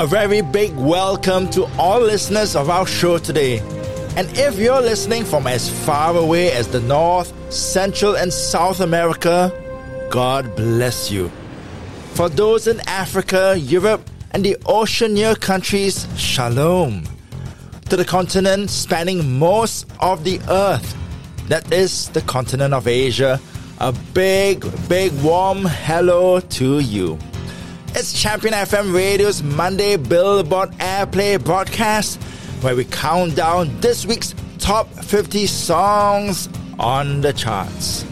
A very big welcome to all listeners of our show today. And if you're listening from as far away as the North, Central, and South America, God bless you. For those in Africa, Europe, and the Oceania countries, Shalom. To the continent spanning most of the earth, that is the continent of Asia, a big, big warm hello to you. It's Champion FM Radio's Monday Billboard Airplay broadcast where we count down this week's top 50 songs on the charts.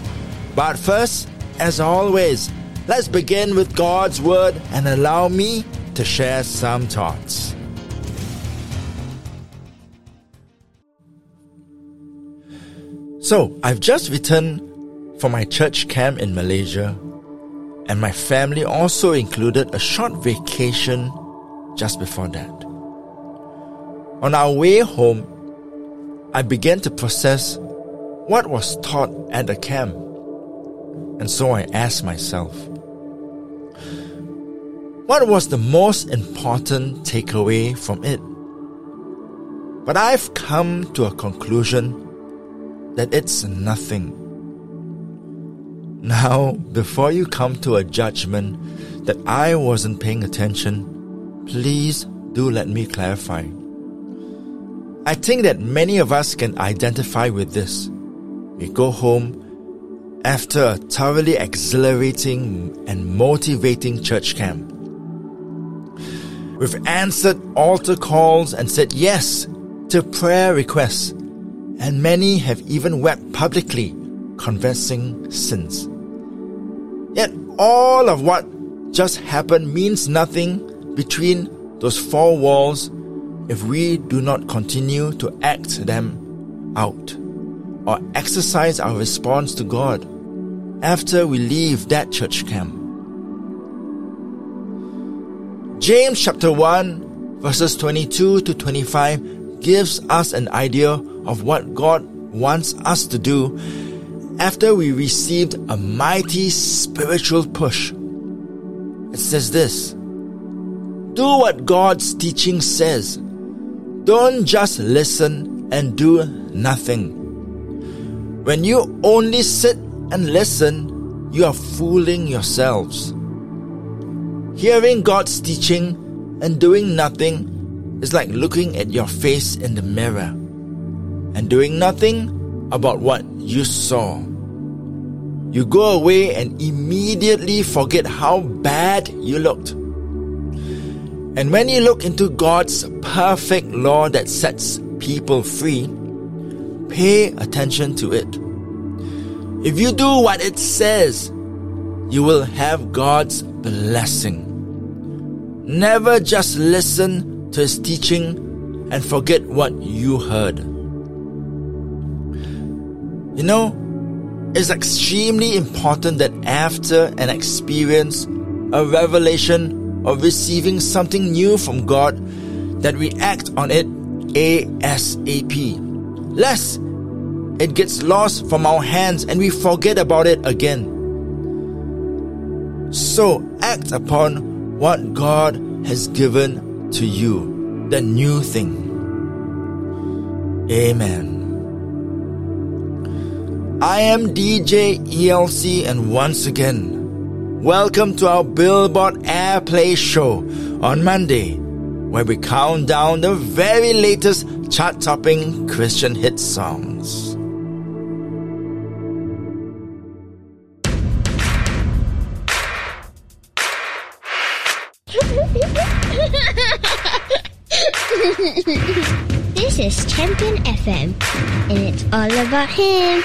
But first, as always, let's begin with God's Word and allow me to share some thoughts. So, I've just returned from my church camp in Malaysia and my family also included a short vacation just before that. On our way home, I began to process what was taught at the camp. And so I asked myself, what was the most important takeaway from it? But I've come to a conclusion that it's nothing. Now, before you come to a judgment that I wasn't paying attention, please do let me clarify. I think that many of us can identify with this. We go home after a thoroughly exhilarating and motivating church camp. We've answered altar calls and said yes to prayer requests, and many have even wept publicly confessing sins. Yet all of what just happened means nothing between those four walls if we do not continue to act them out or exercise our response to God after we leave that church camp. James chapter 1 verses 22 to 25 gives us an idea of what God wants us to do after we received a mighty spiritual push. It says this Do what God's teaching says. Don't just listen and do nothing. When you only sit and listen, you are fooling yourselves. Hearing God's teaching and doing nothing is like looking at your face in the mirror and doing nothing about what you saw. You go away and immediately forget how bad you looked. And when you look into God's perfect law that sets people free, pay attention to it. If you do what it says, you will have God's blessing. Never just listen to His teaching and forget what you heard. You know, it's extremely important that after an experience, a revelation, or receiving something new from God, that we act on it ASAP. Lest it gets lost from our hands and we forget about it again. So act upon what God has given to you, the new thing. Amen. I am DJ ELC, and once again, welcome to our Billboard Airplay show on Monday, where we count down the very latest chart topping Christian hit songs. this is Champion FM, and it's all about him.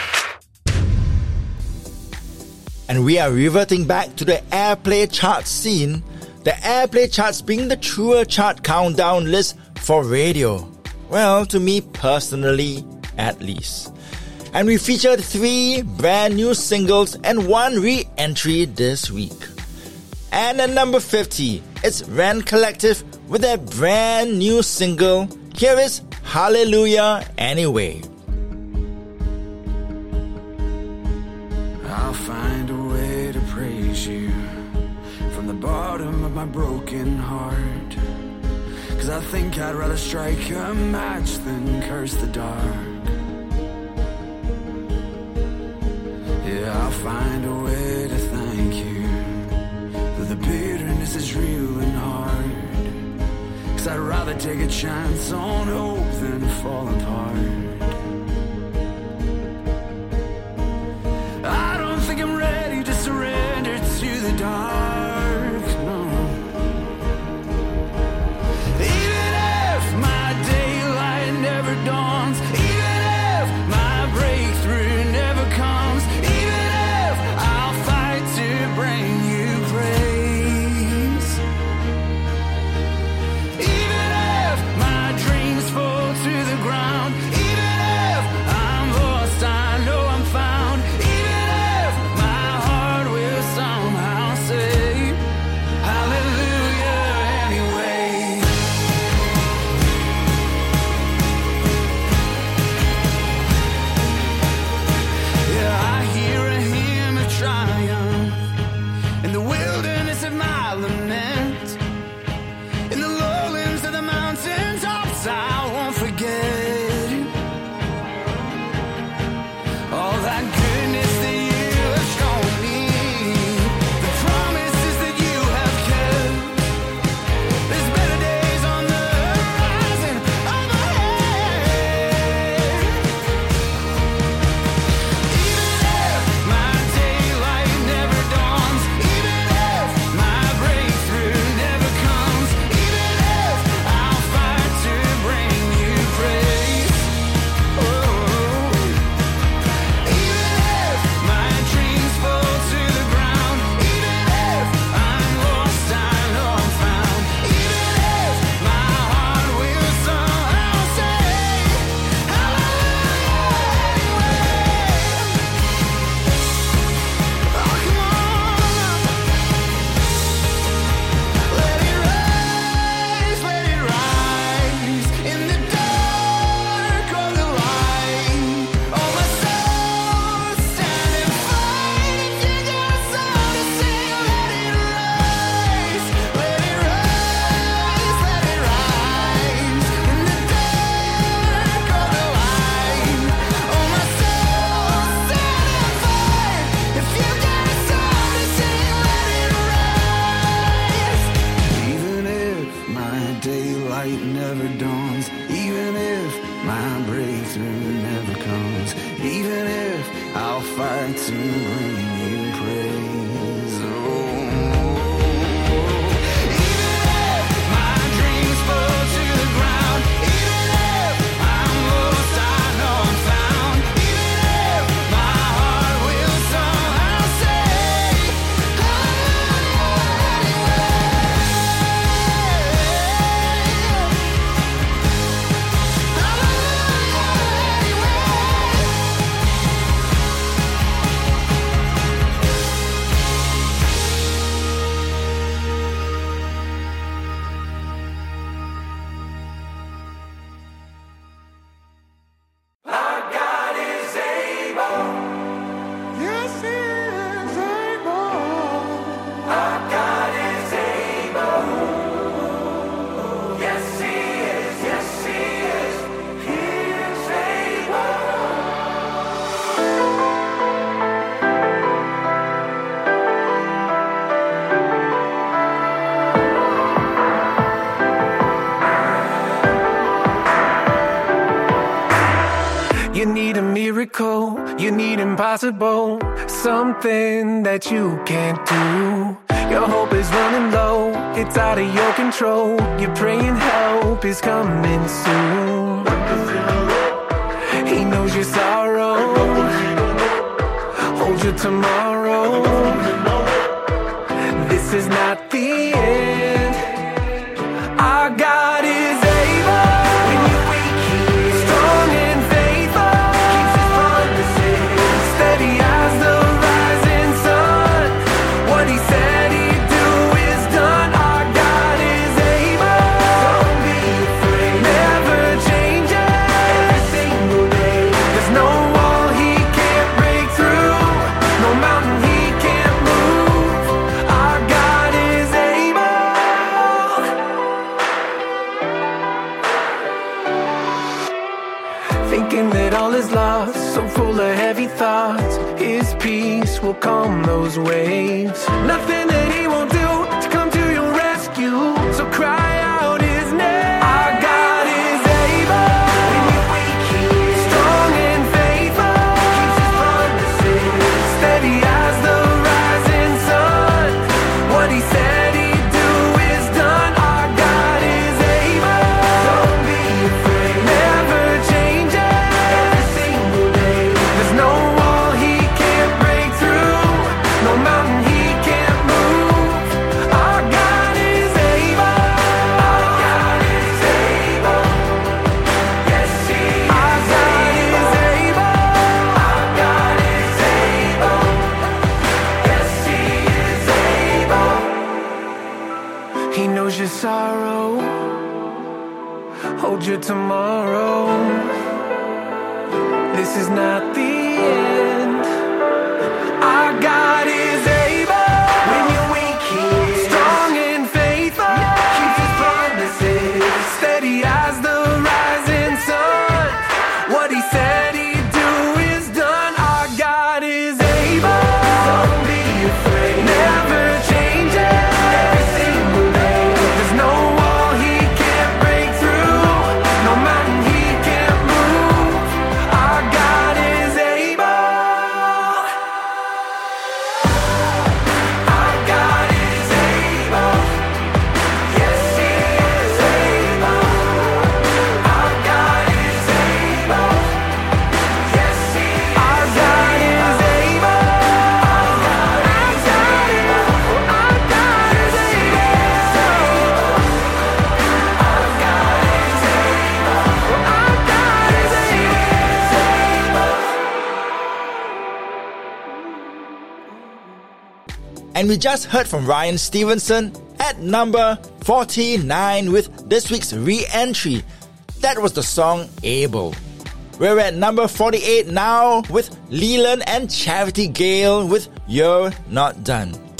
And we are reverting back to the airplay chart scene, the airplay charts being the truer chart countdown list for radio. Well, to me personally, at least. And we featured three brand new singles and one re entry this week. And at number 50, it's Rend Collective with their brand new single. Here is Hallelujah Anyway. I'll find a way to praise you from the bottom of my broken heart. Cause I think I'd rather strike a match than curse the dark. Yeah, I'll find a way to thank you. though the bitterness is real and hard. Cause I'd rather take a chance on hope than fall apart. Even if my daylight never dawns, You need impossible, something that you can't do. Your hope is running low, it's out of your control. You're praying help is coming soon. He knows your sorrow, holds your tomorrow. This is not And we just heard from Ryan Stevenson at number 49 with this week's re entry. That was the song Able. We're at number 48 now with Leeland and Charity Gayle with You're Not Done.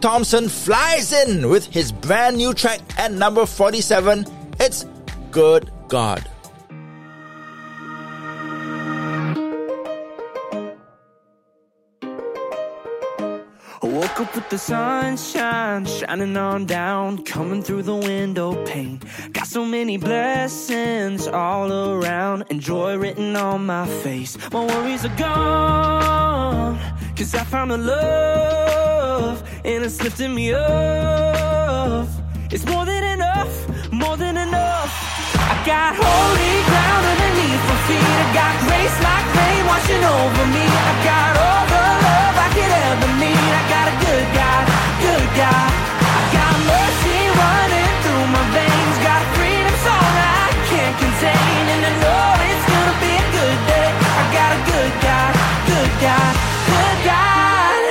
Thompson flies in with his brand new track at number 47. It's Good God. Sunshine shining on down, coming through the window pane. Got so many blessings all around, and joy written on my face. My worries are gone, cause I found a love, and it's lifting me up. It's more than enough, more than enough. I got holy ground underneath my feet. I got grace like rain washing over me. I got all the could ever need. I got a good God, good God. I got mercy running through my veins. Got freedom song I can't contain. And I know it's gonna be a good day. I got a good God, good God, good God.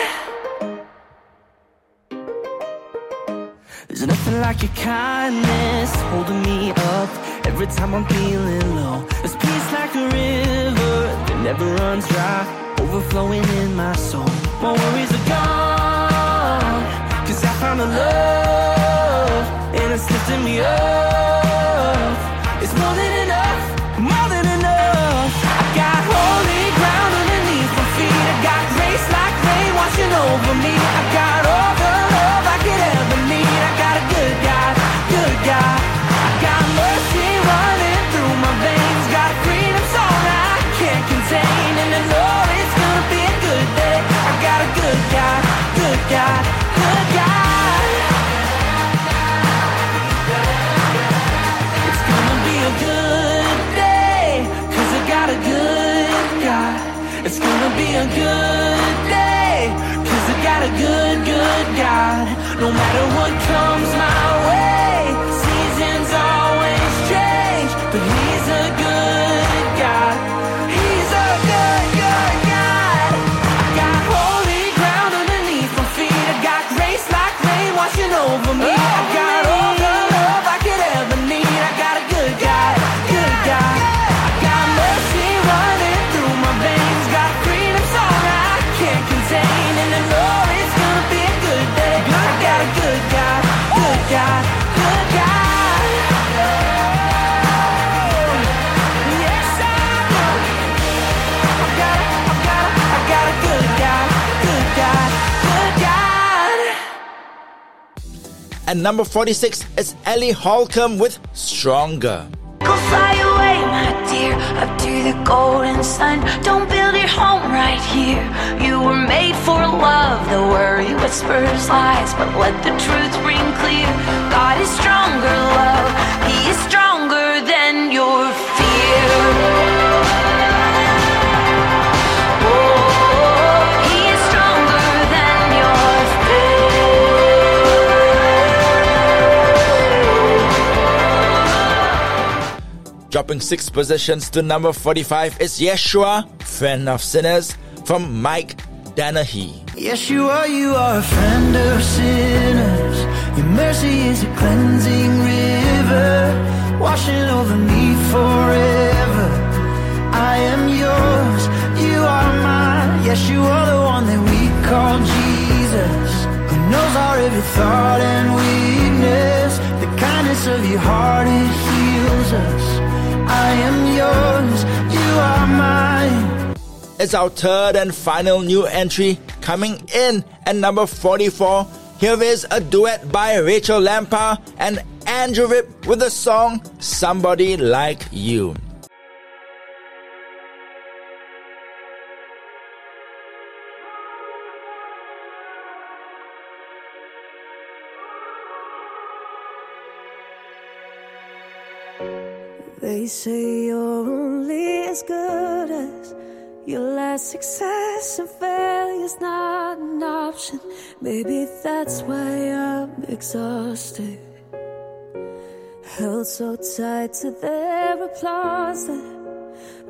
There's nothing like your kindness holding me up every time I'm feeling low. There's peace like a river that never runs dry, overflowing in my soul. My worries are gone, cause I found a love, and it's lifting me up. It's more than enough, more than enough. I got holy ground underneath my feet. I got grace like rain washing over me. It's gonna be a good day, cause I got a good, good God. No matter what comes my way, At number 46 is Ellie Holcomb with Stronger. Go fly away, my dear, up to the golden sun. Don't build your home right here. You were made for love. The worry whispers lies, but let the truth ring clear. God is stronger, love. He is stronger than your fear. Dropping six positions to number 45 is Yeshua, Friend of Sinners, from Mike Donehey. Yeshua, you are a friend of sinners. Your mercy is a cleansing river, washing over me forever. I am yours, you are mine. Yes, you are the one that we call Jesus, who knows our every thought and weakness. The kindness of your heart, it heals us. I am yours, you are mine. It's our third and final new entry coming in at number 44. Here is a duet by Rachael Lampa and Andrew Ripp with the song Somebody Like You. They say you're only as good as your last success, and failure's not an option. Maybe that's why I'm exhausted. Held so tight to their applause that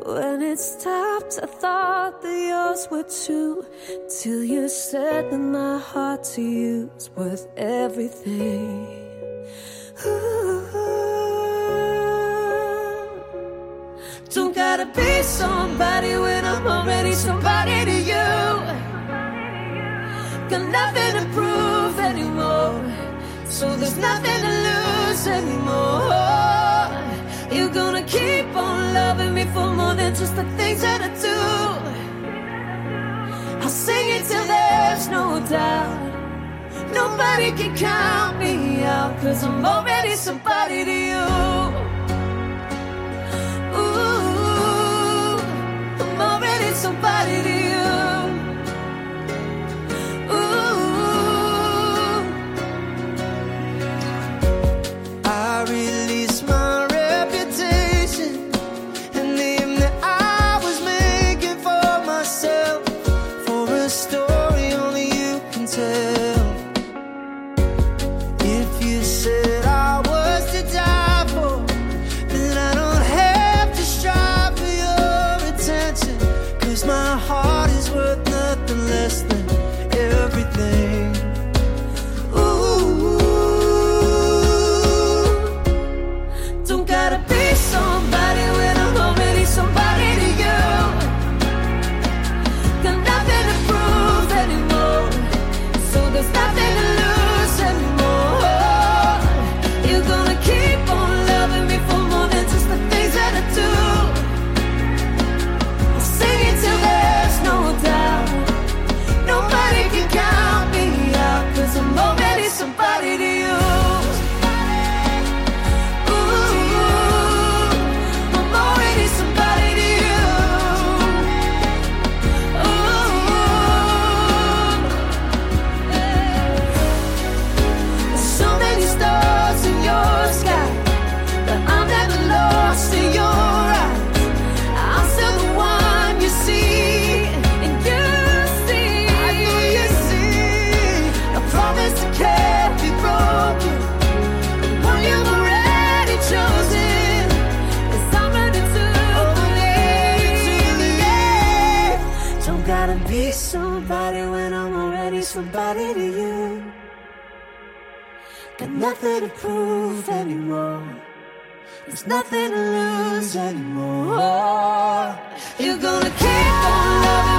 when it stopped, I thought that yours were too. Till you said that my heart to you is worth everything. Ooh. Gotta be somebody when I'm already somebody to you. Got nothing to prove anymore. So there's nothing to lose anymore. You're gonna keep on loving me for more than just the things that I do. I'll sing it till there's no doubt. Nobody can count me out, cause I'm already somebody to you. Somebody nothing to prove anymore. There's nothing to lose anymore. You're gonna keep on loving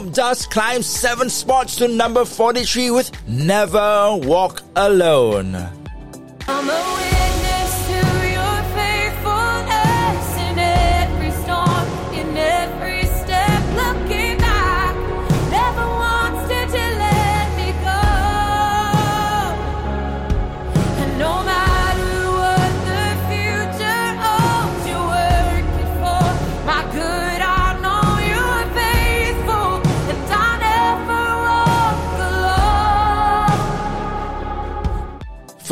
Dust climbs seven spots to number 43 with Never Walk Alone.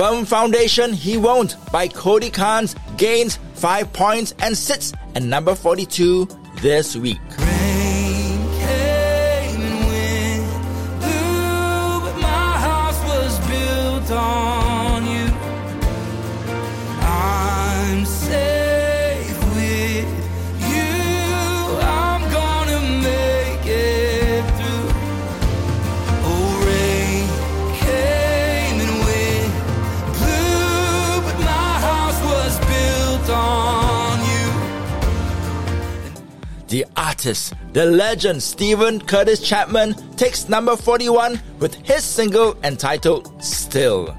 Firm Foundation He Won't by Cody Carnes gains 5 points and sits at number 42 this week. Artist, the legend Steven Curtis Chapman takes number 41 with his single entitled Still.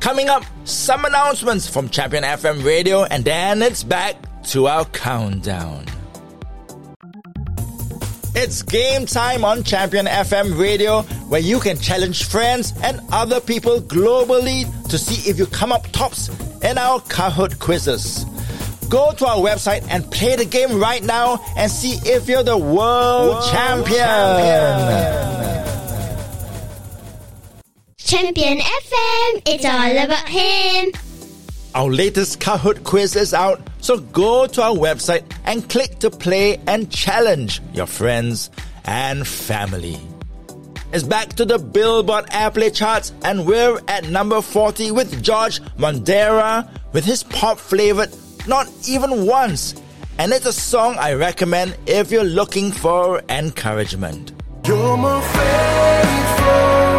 Coming up, some announcements from Champion FM Radio, and then it's back to our countdown. It's game time on Champion FM Radio, where you can challenge friends and other people globally to see if you come up tops in our Kahoot quizzes. Go to our website and play the game right now and see if you're the world, champion. Champion FM, it's all about him. Our latest Kahoot quiz is out, so go to our website and click to play and challenge your friends and family. It's back to the Billboard Airplay charts, and we're at number 40 with George Mondera with his pop flavored Not Even Once. And it's a song I recommend if you're looking for encouragement. You're more faithful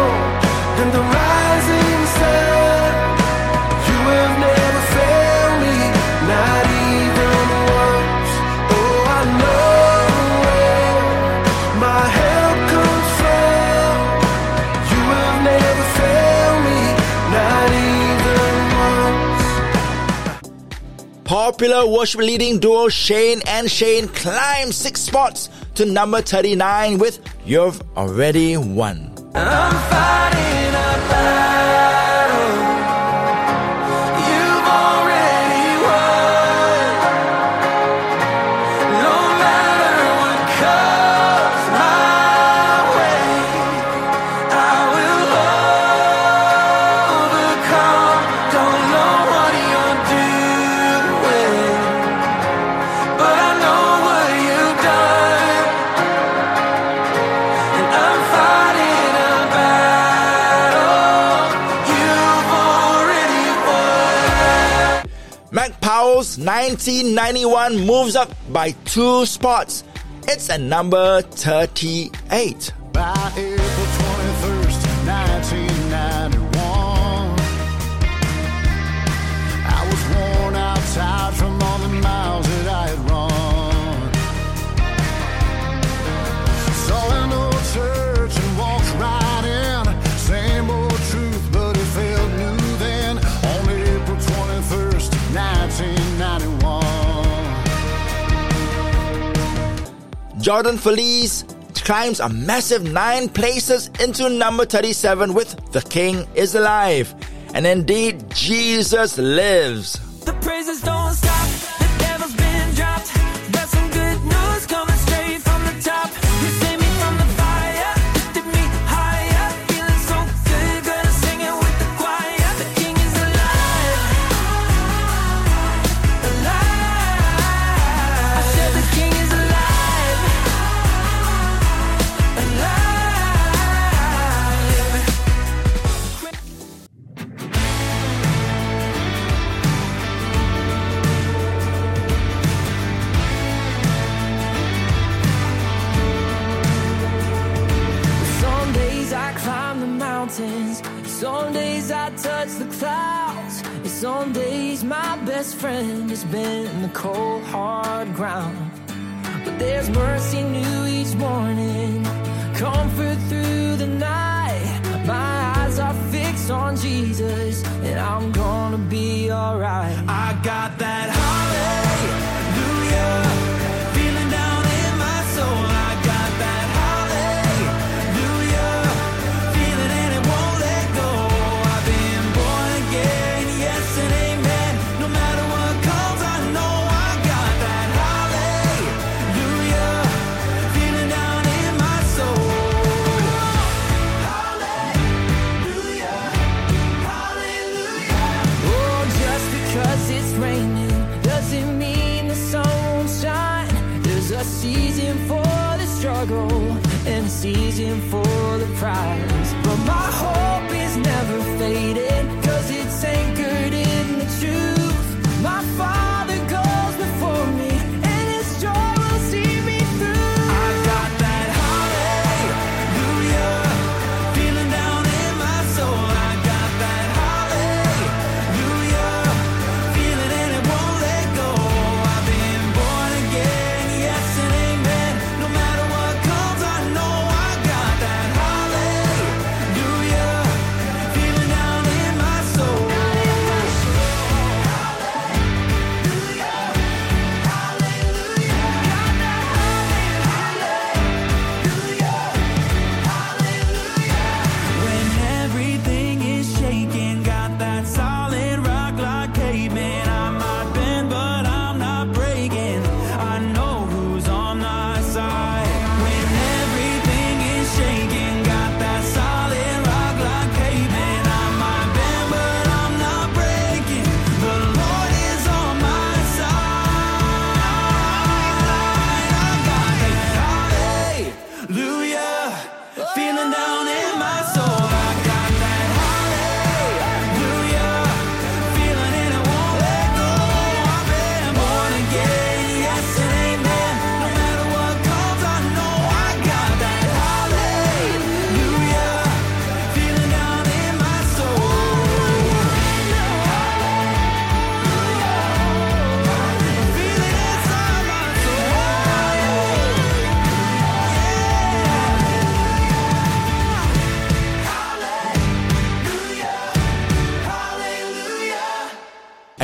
Popular worship leading duo Shane and Shane climb six spots to number 39 with You've Already Won. I'm fighting a battle. Powell's 1991 moves up by two spots. It's at number 38. Jordan Feliz climbs a massive nine places into number 37 with The King is Alive. And indeed, Jesus lives. The praises don't stop. Some days my best friend has been the cold, hard ground. But there's mercy new each morning, comfort through the night. My eyes are fixed on Jesus, and I'm gonna be alright. I got that holiday.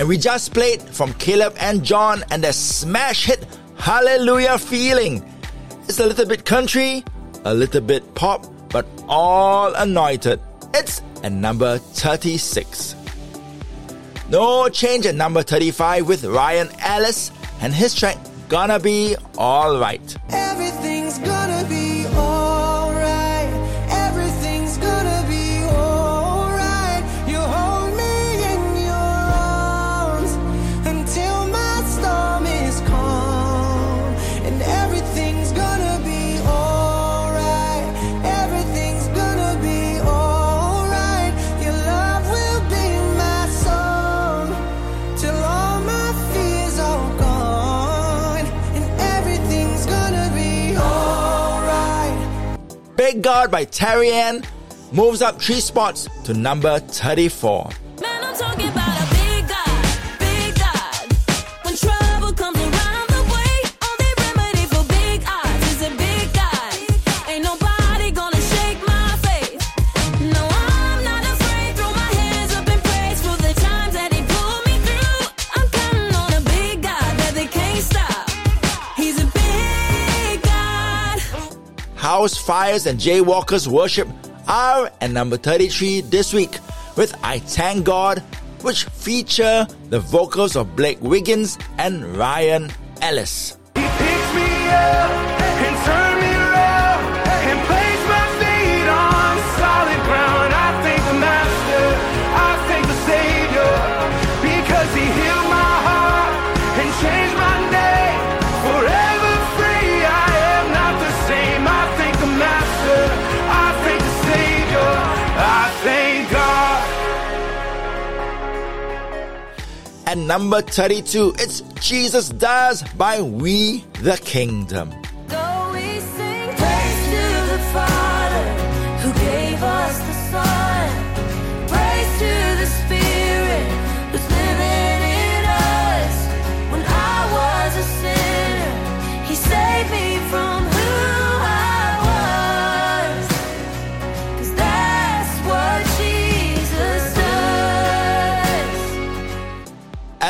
We just played from Caleb and John and their smash hit Hallelujah Feeling. It's a little bit country, a little bit pop, but all anointed. It's at number 36. No change at number 35 with Ryan Ellis and his track Gonna Be Alright. Everything's good. Great Guard by Terry Ann moves up three spots to number 34. Man, Housefires and jaywalkers worship are at number 33 this week with I Thank God, which feature the vocals of Blake Wiggins and Ryan Ellis. Number 32, it's Jesus Does by We the Kingdom.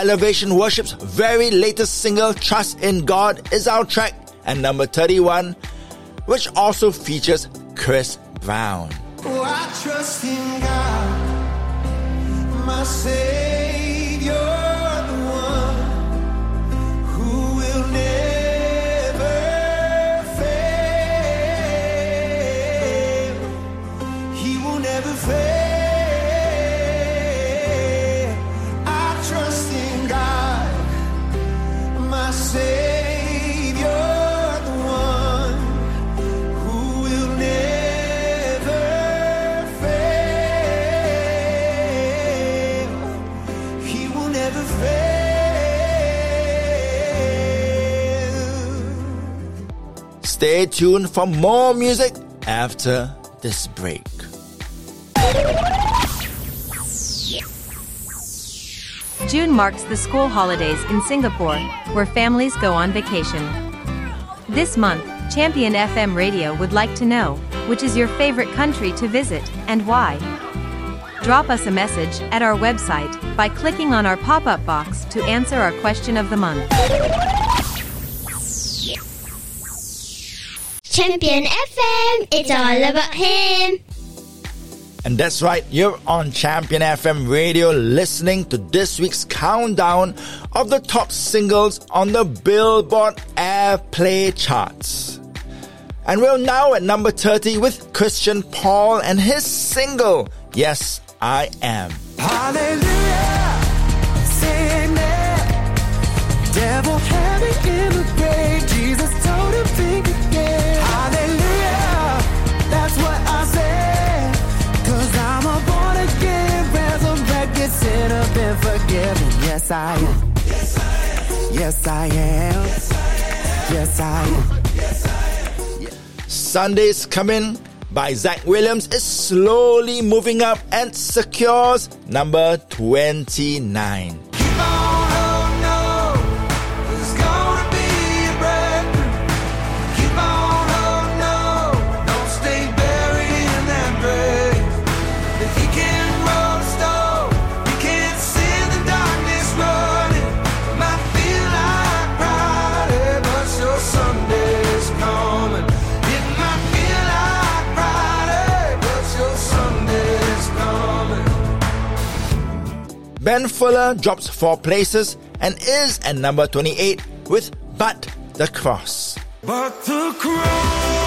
Elevation Worship's very latest single, Trust in God, is our track, and number 31, which also features Chris Brown. Oh, Stay tuned for more music after this break. June marks the school holidays in Singapore, where families go on vacation. This month, Champion FM Radio would like to know which is your favorite country to visit and why. Drop us a message at our website by clicking on our pop up box to answer our question of the month. Champion FM, it's all about him. And that's right, you're on Champion FM radio listening to this week's countdown of the top singles on the Billboard Airplay charts. And we're now at number 30 with Christian Paul and his single, Yes, I Am. Hallelujah, say amen. Devil had me in the sinner, been forgiven. Yes, I am. Yes, I am. Yes, I am. Sunday's Coming by Zach Williams is slowly moving up and secures number 29. Ben Fuller drops four places and is at number 28 with But the Cross. But the cross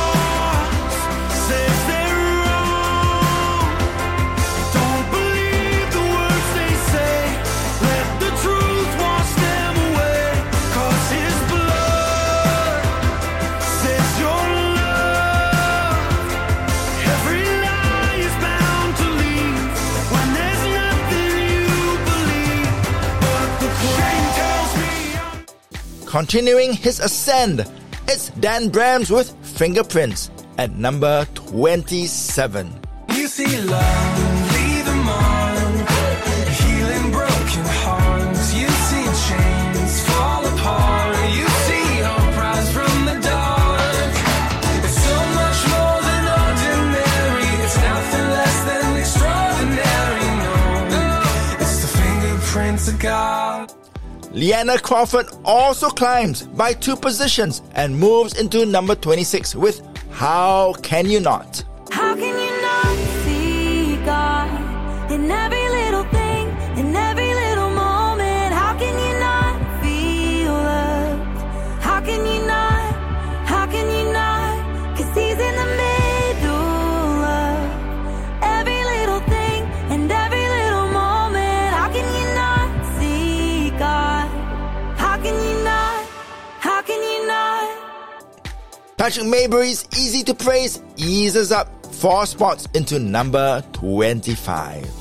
Continuing his ascend, it's Dan Bremnes with Fingerprints at number 27. Leanna Crawford also climbs by two positions and moves into number 26 with How Can You Not? Patrick Mayberry's Easy to Praise eases up four spots into number 25.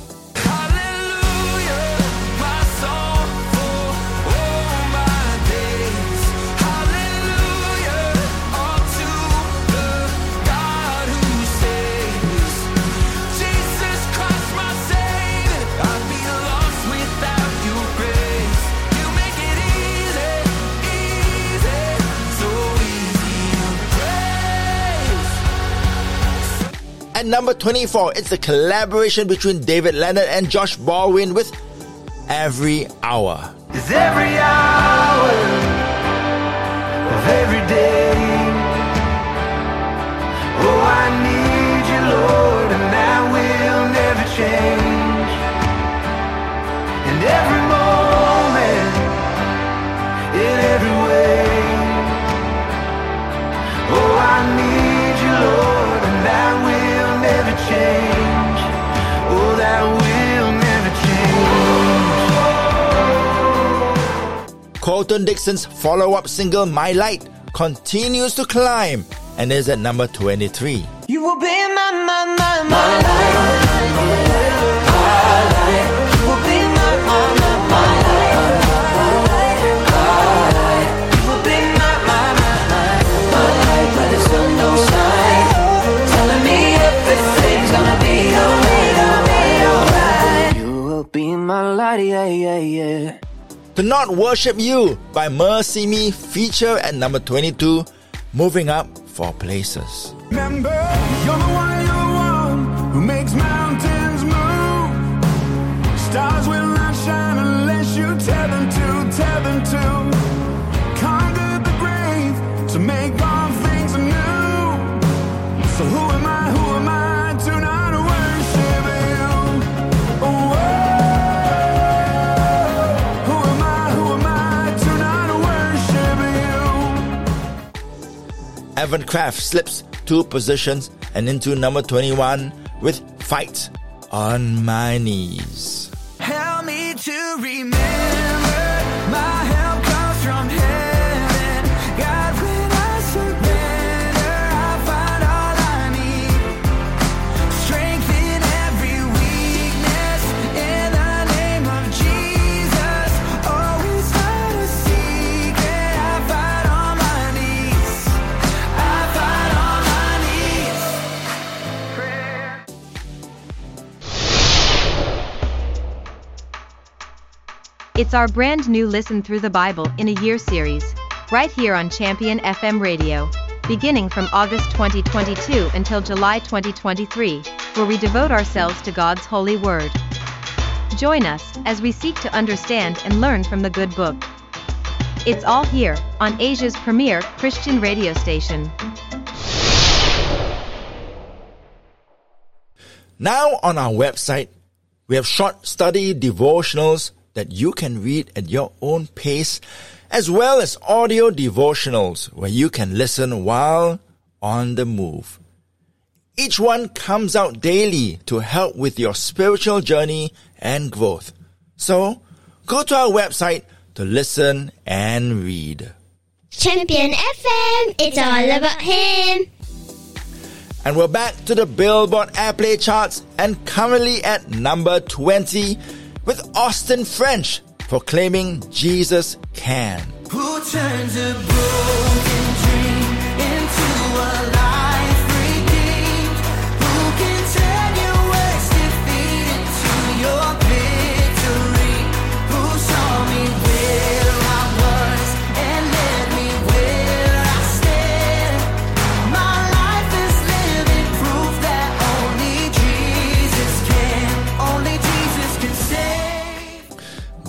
Number 24, it's a collaboration between David Leonard and Josh Baldwin with Every Hour. every hour of every day. Oh, I need you, Lord, and that will never change. And every Colton Dixon's follow up single My Light continues to climb and is at number 23. You will be my, my, my, my light. You will be my, my, my, my light. You will be my, my, my, my, my light when the sun don't shine. Telling me everything's gonna be alright, alright, alright. You will be my light, yeah, yeah, yeah. To Not Worship You by MercyMe feature at number 22, moving up four places. Remember, Evan Craft slips two positions and into number 21 with Fight on My Knees. Help me to remember It's our brand new Listen Through the Bible in a Year series, right here on Champion FM Radio, beginning from August 2022 until July 2023, where we devote ourselves to God's holy word. Join us as we seek to understand and learn from the good book. It's all here on Asia's premier Christian radio station. Now on our website, we have short study devotionals that you can read at your own pace, as well as audio devotionals where you can listen while on the move. Each one comes out daily to help with your spiritual journey and growth. So, go to our website to listen and read. Champion FM, it's all about him. And we're back to the Billboard Airplay charts and currently at number 20 with Austin French proclaiming Jesus can.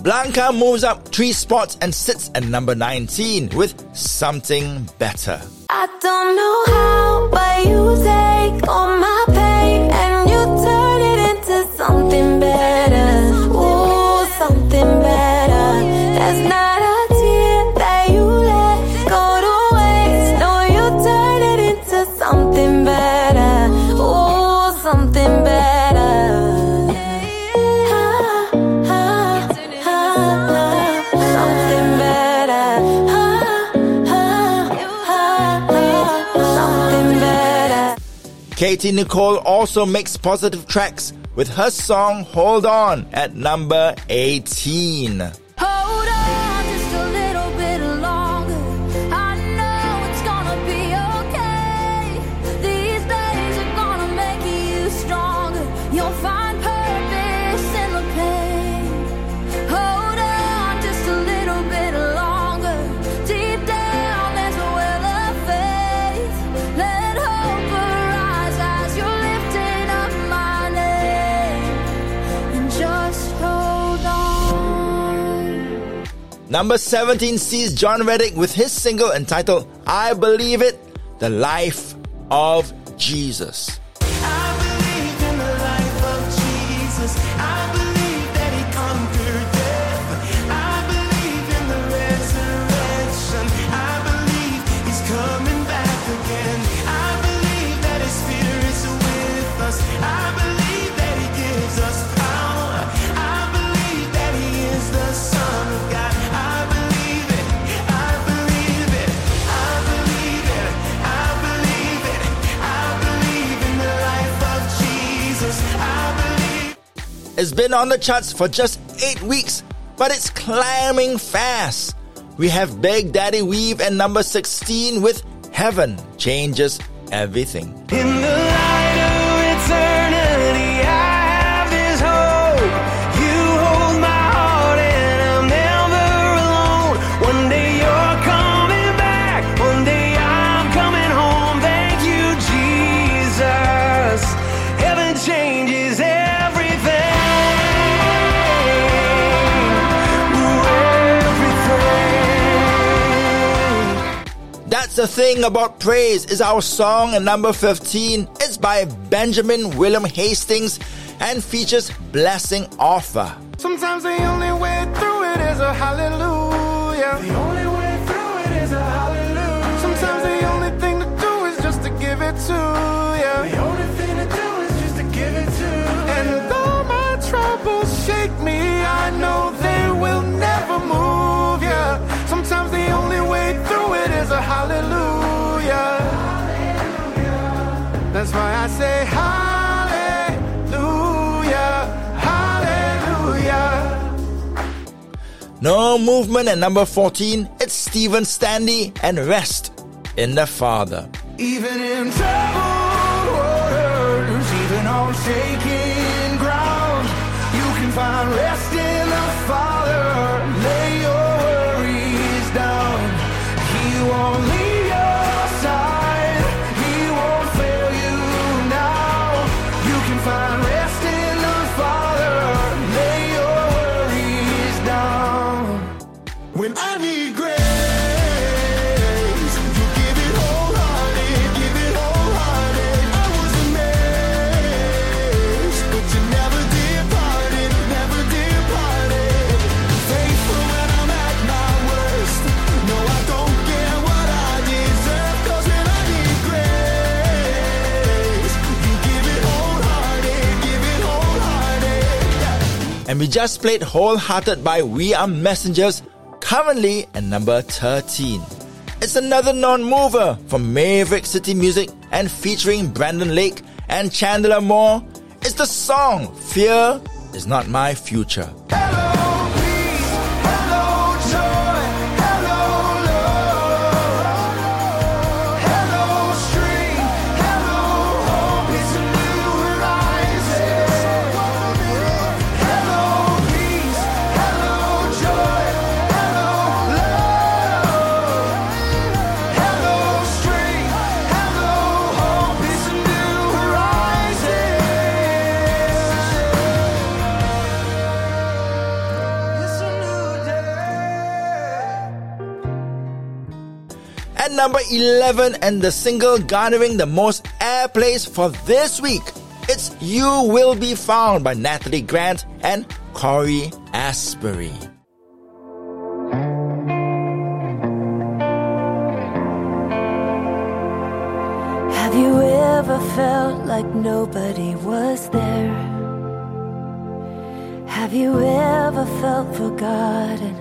Blanca moves up three spots and sits at number 19 with Something Better. I don't know how, but you take Katy Nichole also makes positive tracks with her song Hold On at number 18. Number 17 sees Jon Reddick with his single entitled I Believe It, The Life of Jesus. It's been on the charts for just 8 weeks, but it's climbing fast. We have Big Daddy Weave and number 16 with Heaven Changes Everything. The thing about praise is our song number 15. It's by Benjamin William Hastings and features Blessing Offor. Sometimes the only way through it is a hallelujah. The only way through it is a hallelujah. Sometimes the only thing to do is just to give it to That's why I say hallelujah, hallelujah. No movement at number 14. It's Stephen Stanley and Rest in the Father. Even in troubled waters, even on shaking ground, you can find rest just played Wholehearted by We Are Messengers, currently at number 13. It's another non-mover from Maverick City Music and featuring Brandon Lake and Chandler Moore. It's the song Fear is Not My Future. Hello, number 11 and the single garnering the most airplays for this week, it's You Will Be Found by Natalie Grant and Cory Asbury. Have you ever felt like nobody was there? Have you ever felt forgotten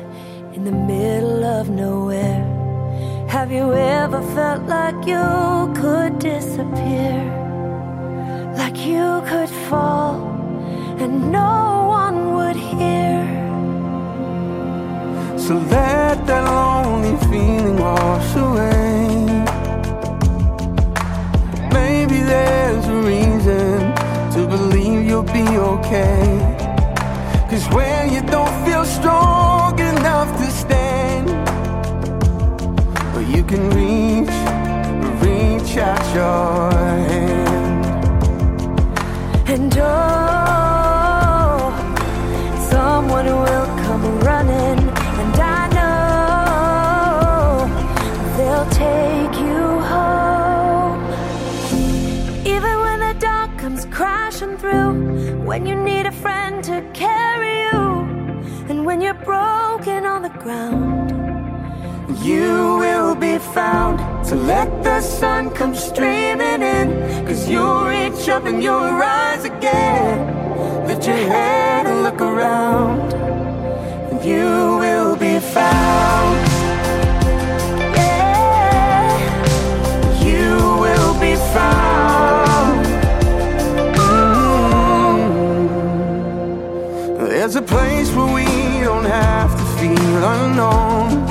in the middle of nowhere? Have you ever felt like you could disappear? Like you could fall and no one would hear? So let that lonely can reach, reach out your to let the sun come streaming in. Cause you'll reach up and you'll rise again. Lift your head and look around. And you will be found. Yeah. You will be found. Mm. There's a place where we don't have to feel unknown.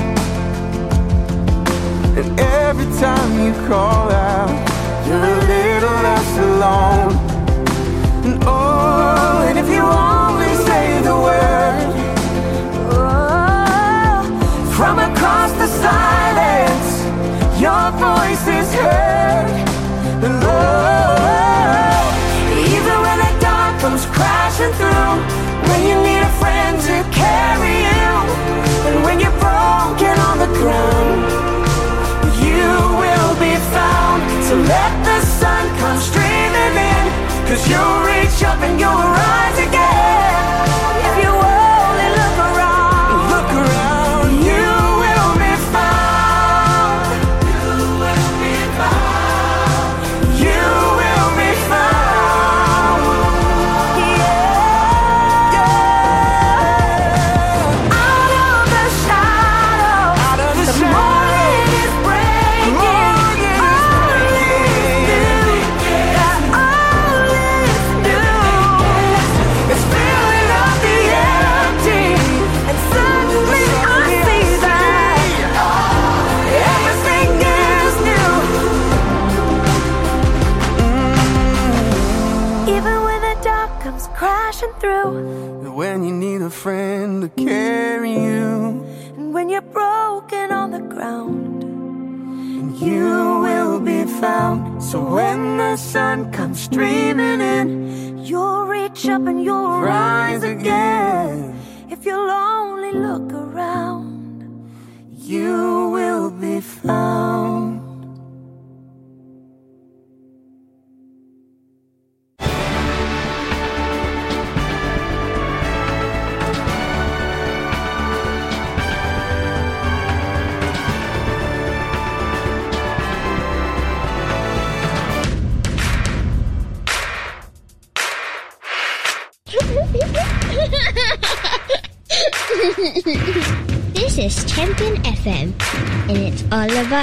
Every time you call out, you're a little less alone. And oh, and if you only say the word, oh, from across the silence, your voice is heard. And oh, even when the dark comes crashing through, when you need a friend to carry you, and when you're broken on the ground So let the sun come streaming in. Cause you'll reach up and you'll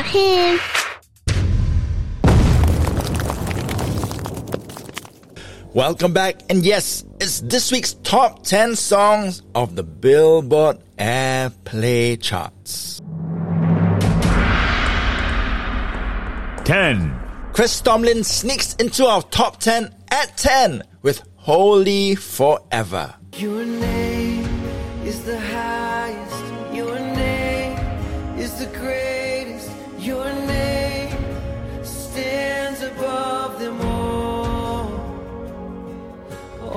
him. Welcome back, and yes, it's this week's top 10 songs of the Billboard Airplay charts. 10. Chris Tomlin sneaks into our top 10 at 10 with Holy Forever. Your name is the highest.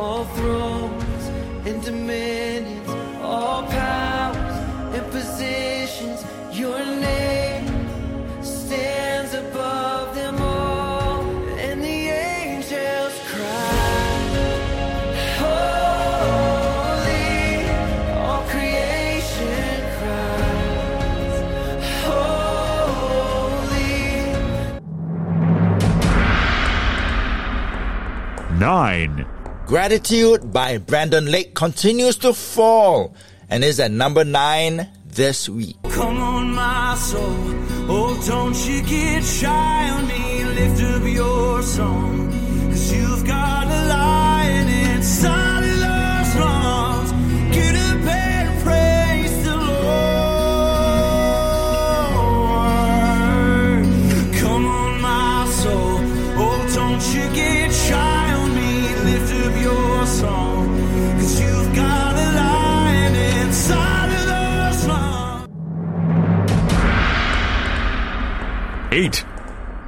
All thrones and dominions, all powers and positions. Your name stands above them all. And the angels cry. Holy, all creation cries. Holy, 9. Gratitude by Brandon Lake continues to fall and is at number 9 this week. Come on, my soul. Oh, don't you get shy on me. Lift up your song. 8.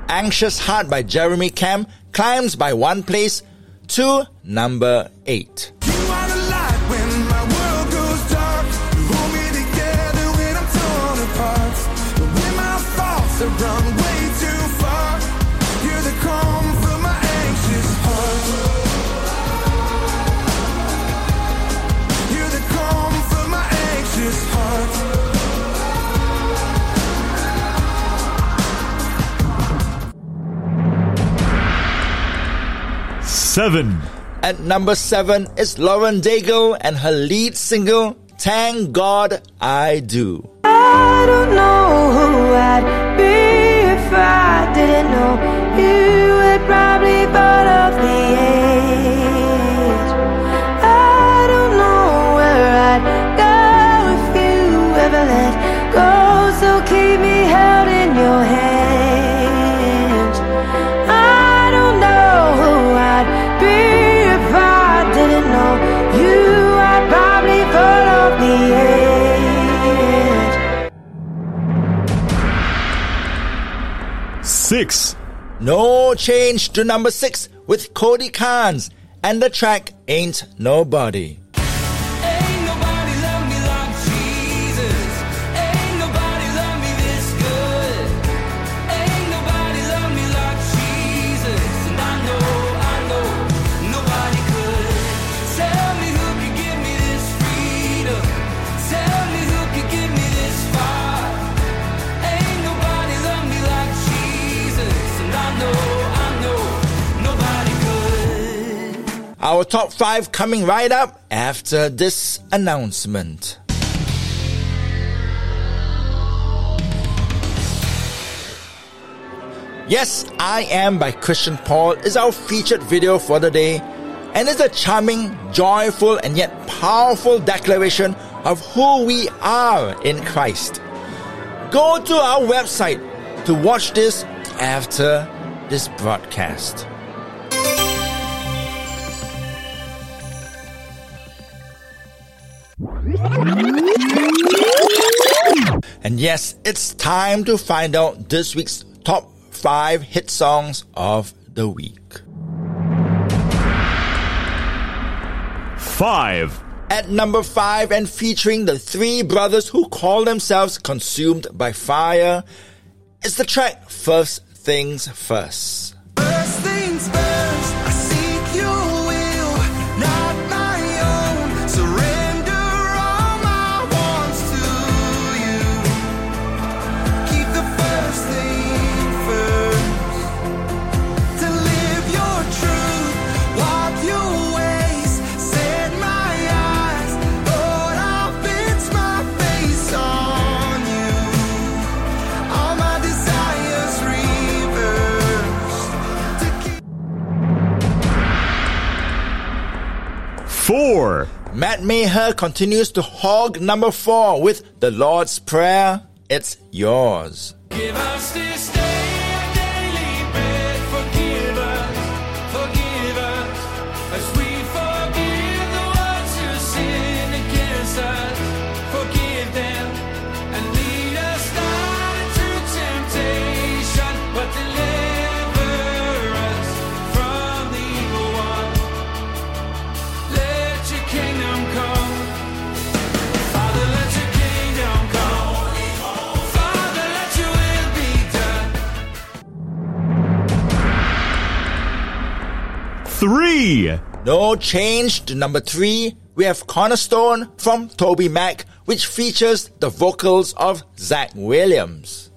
Anxious Heart by Jeremy Camp climbs by one place to number 8. 7. At number seven is Lauren Daigle and her lead single, Thank God I Do. I don't know who I'd be if I didn't know you had probably thought of the 6. No change to number six with Cody Carnes and the track Ain't Nobody. Our top five coming right up after this announcement. Yes, I Am by Christian Paul is our featured video for the day and is a charming, joyful, and yet powerful declaration of who we are in Christ. Go to our website to watch this after this broadcast. And yes, it's time to find out this week's top 5 hit songs of the week. 5. At number 5 and featuring the three brothers who call themselves Consumed by Fire is the track First Things. First 4. Matt Maher continues to hog number 4 with The Lord's Prayer, It's Yours. 3. No change to number 3. We have Cornerstone from TobyMac, which features the vocals of Zach Williams.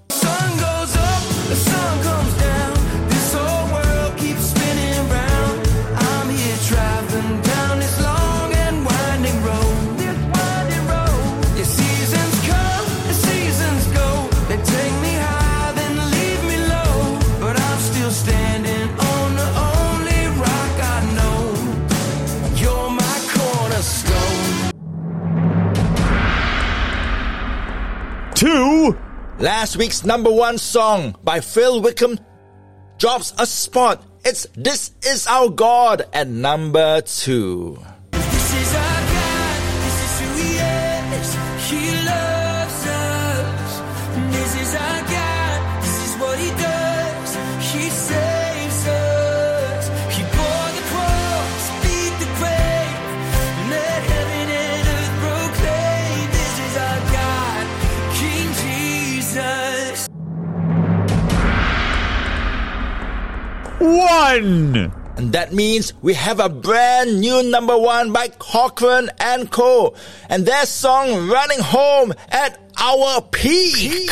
Last week's number one song by Phil Wickham drops a spot. It's This Is Our God at number 2. 1. And that means we have a brand new number one by Cochren and Co. And their song Running Home at Our Peak.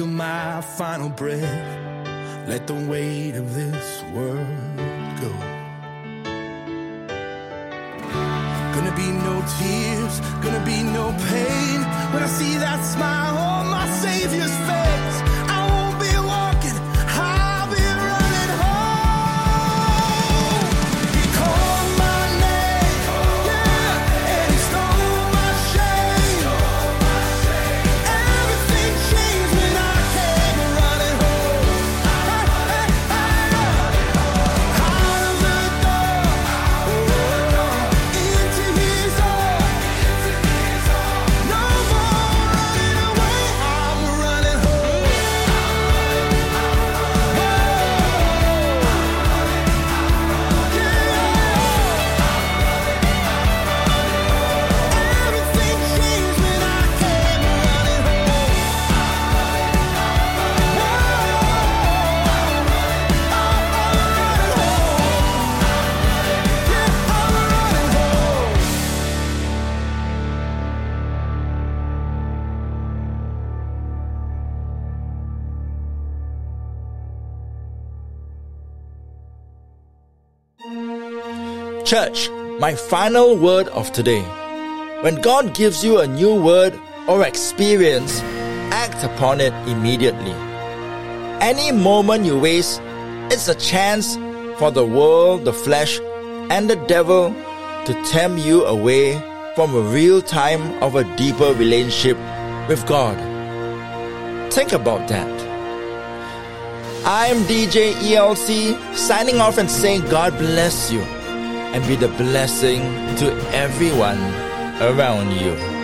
till my final breath. Let the weight of this world go. Gonna be no tears, gonna be no pain when I see that smile on my Savior's face. Church, my final word of today. When God gives you a new word or experience, act upon it immediately. Any moment you waste, it's a chance for the world, the flesh, and the devil to tempt you away from a real time of a deeper relationship with God. Think about that. I'm DJ ELC signing off and saying God bless you and be the blessing to everyone around you.